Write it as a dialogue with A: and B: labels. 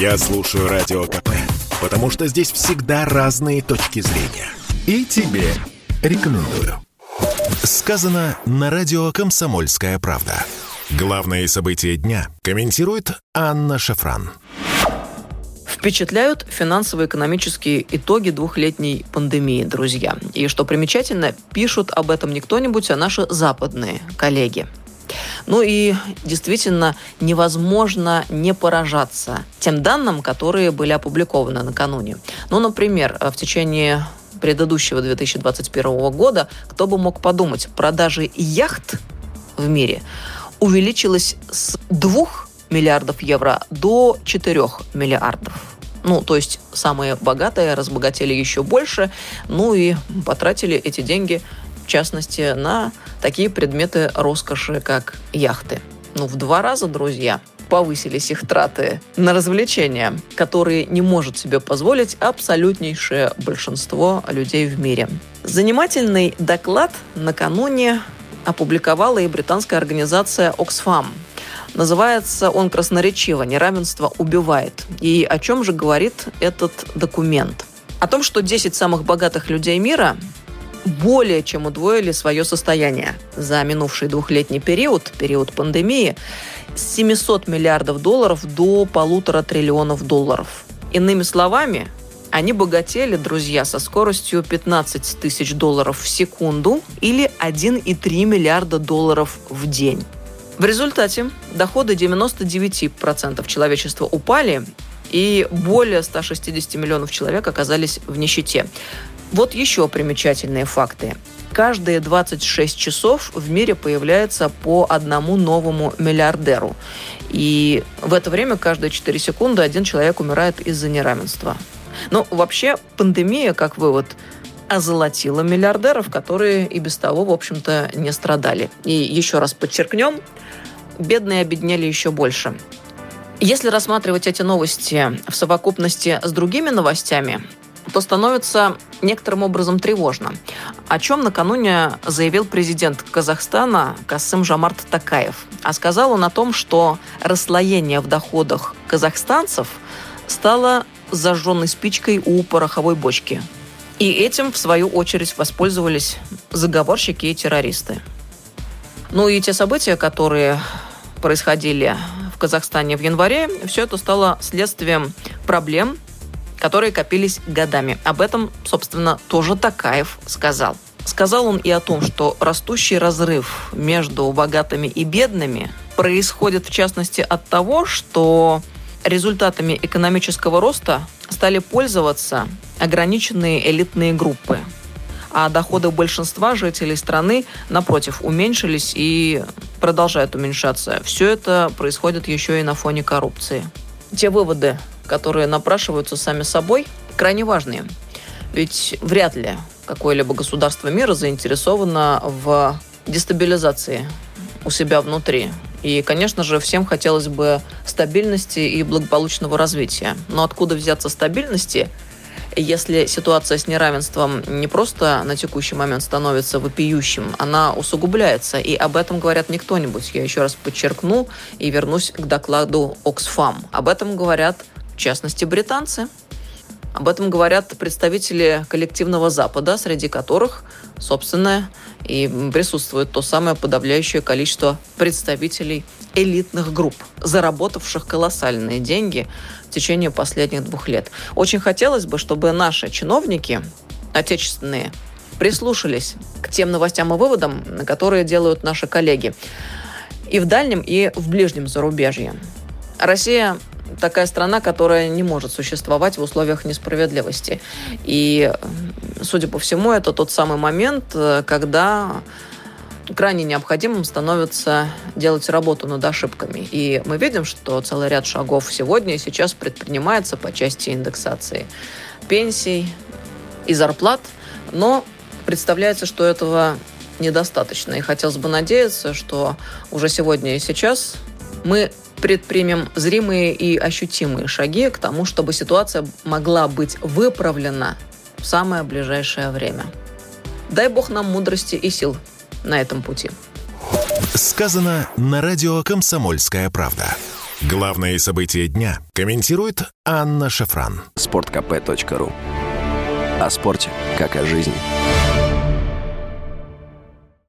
A: Я слушаю Радио КП, потому что здесь всегда разные точки зрения. И тебе рекомендую. Сказано на радио «Комсомольская правда». Главные события дня комментирует Анна Шафран.
B: Впечатляют финансово-экономические итоги двухлетней пандемии, друзья. И что примечательно, пишут об этом не кто-нибудь, а наши западные коллеги. Ну и действительно невозможно не поражаться тем данным, которые были опубликованы накануне. Ну, например, в течение предыдущего 2021 года, кто бы мог подумать, продажи яхт в мире увеличилась с 2 миллиардов евро до 4 миллиардов. Ну, то есть самые богатые разбогатели еще больше, ну и потратили эти деньги, в частности, на такие предметы роскоши, как яхты. Ну, в два раза, друзья, повысились их траты на развлечения, которые не может себе позволить абсолютнейшее большинство людей в мире. Занимательный доклад накануне опубликовала и британская организация Oxfam. Называется он красноречиво «Неравенство убивает». И о чем же говорит этот документ? О том, что 10 самых богатых людей мира более чем удвоили свое состояние за минувший двухлетний период, период пандемии, с 700 миллиардов долларов до полутора триллионов долларов. Иными словами, они богатели, друзья, со скоростью 15 тысяч долларов в секунду или 1,3 миллиарда долларов в день. В результате доходы 99% человечества упали, и более 160 миллионов человек оказались в нищете. Вот еще примечательные факты. Каждые 26 часов в мире появляется по одному новому миллиардеру. И в это время каждые 4 секунды один человек умирает из-за неравенства. Ну, вообще, пандемия, как вывод, озолотила миллиардеров, которые и без того, в общем-то, не страдали. И еще раз подчеркнем, бедные обеднели еще больше. Если рассматривать эти новости в совокупности с другими новостями, то становится некоторым образом тревожно. О чем накануне заявил президент Казахстана Касым Жамарт Такаев. А сказал он о том, что расслоение в доходах казахстанцев стало зажженной спичкой у пороховой бочки. И этим, в свою очередь, воспользовались заговорщики и террористы. Ну и те события, которые происходили в Казахстане в январе, все это стало следствием проблем, которые копились годами. Об этом, собственно, тоже Такаев сказал. Сказал он и о том, что растущий разрыв между богатыми и бедными происходит в частности от того, что результатами экономического роста стали пользоваться ограниченные элитные группы. А доходы большинства жителей страны, напротив, уменьшились и продолжают уменьшаться. Все это происходит еще и на фоне коррупции. Те выводы, которые напрашиваются сами собой, крайне важные. Ведь вряд ли какое-либо государство мира заинтересовано в дестабилизации у себя внутри. И, конечно же, всем хотелось бы стабильности и благополучного развития. Но откуда взяться стабильности, если ситуация с неравенством не просто на текущий момент становится вопиющим, она усугубляется. И об этом говорят не кто-нибудь. Я еще раз подчеркну и вернусь к докладу Оксфам. Об этом говорят в частности, британцы. Об этом говорят представители коллективного Запада, среди которых, собственно, и присутствует то самое подавляющее количество представителей элитных групп, заработавших колоссальные деньги в течение последних двух лет. Очень хотелось бы, чтобы наши чиновники, отечественные, прислушались к тем новостям и выводам, которые делают наши коллеги и в дальнем, и в ближнем зарубежье. Россия такая страна, которая не может существовать в условиях несправедливости. И, судя по всему, это тот самый момент, э, когда крайне необходимым становится делать работу над ошибками. И мы видим, что целый ряд шагов сегодня и сейчас предпринимается по части индексации пенсий и зарплат, но представляется, что этого недостаточно. И хотелось бы надеяться, что уже сегодня и сейчас мы предпримем зримые и ощутимые шаги к тому, чтобы ситуация могла быть выправлена в самое ближайшее время. Дай Бог нам мудрости и сил на этом пути.
A: Сказано на радио «Комсомольская правда». Главные события дня комментирует Анна Шафран.
C: Спорткп.ру О спорте, как о жизни.